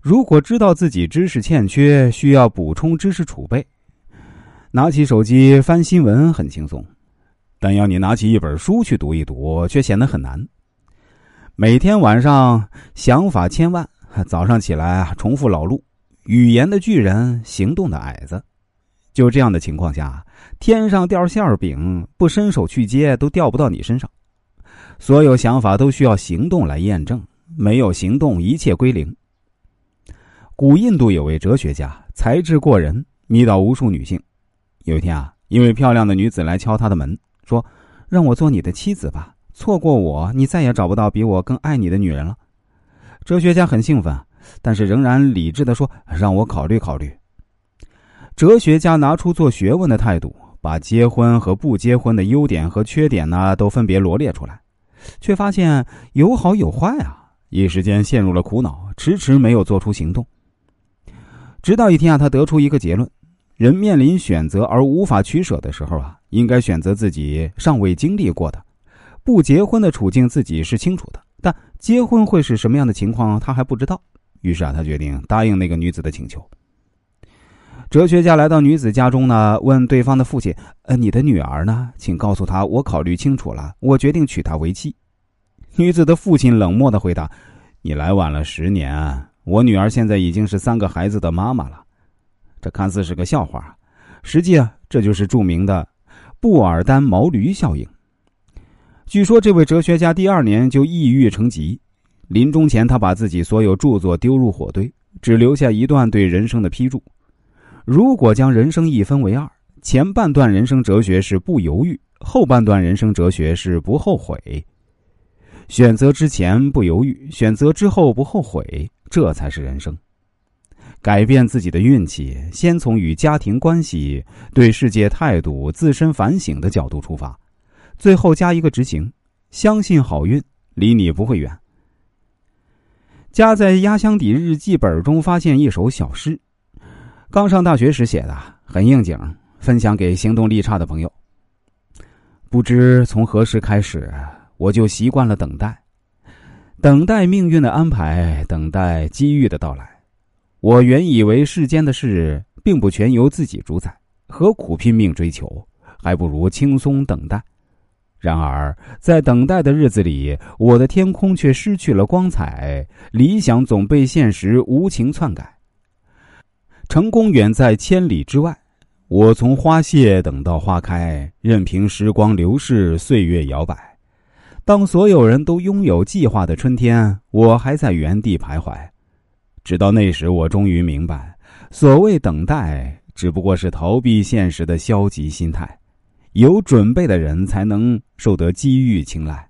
如果知道自己知识欠缺，需要补充知识储备，拿起手机翻新闻很轻松，但要你拿起一本书去读一读，却显得很难。每天晚上想法千万，早上起来重复老路，语言的巨人，行动的矮子。就这样的情况下，天上掉馅饼，不伸手去接都掉不到你身上。所有想法都需要行动来验证，没有行动，一切归零。古印度有位哲学家，才智过人，迷倒无数女性。有一天啊，一位漂亮的女子来敲他的门，说：“让我做你的妻子吧，错过我，你再也找不到比我更爱你的女人了。”哲学家很兴奋，但是仍然理智的说：“让我考虑考虑。”哲学家拿出做学问的态度，把结婚和不结婚的优点和缺点呢，都分别罗列出来，却发现有好有坏啊！一时间陷入了苦恼，迟迟没有做出行动。直到一天啊，他得出一个结论：人面临选择而无法取舍的时候啊，应该选择自己尚未经历过的。不结婚的处境自己是清楚的，但结婚会是什么样的情况，他还不知道。于是啊，他决定答应那个女子的请求。哲学家来到女子家中呢，问对方的父亲：“呃，你的女儿呢？请告诉他，我考虑清楚了，我决定娶她为妻。”女子的父亲冷漠的回答：“你来晚了十年。”我女儿现在已经是三个孩子的妈妈了，这看似是个笑话，实际啊，这就是著名的布尔丹毛驴效应。据说这位哲学家第二年就抑郁成疾，临终前他把自己所有著作丢入火堆，只留下一段对人生的批注：如果将人生一分为二，前半段人生哲学是不犹豫，后半段人生哲学是不后悔。选择之前不犹豫，选择之后不后悔。这才是人生。改变自己的运气，先从与家庭关系、对世界态度、自身反省的角度出发，最后加一个执行，相信好运离你不会远。夹在压箱底日记本中发现一首小诗，刚上大学时写的，很应景，分享给行动力差的朋友。不知从何时开始，我就习惯了等待。等待命运的安排，等待机遇的到来。我原以为世间的事并不全由自己主宰，何苦拼命追求？还不如轻松等待。然而，在等待的日子里，我的天空却失去了光彩，理想总被现实无情篡改。成功远在千里之外，我从花谢等到花开，任凭时光流逝，岁月摇摆。当所有人都拥有计划的春天，我还在原地徘徊。直到那时，我终于明白，所谓等待，只不过是逃避现实的消极心态。有准备的人，才能受得机遇青睐。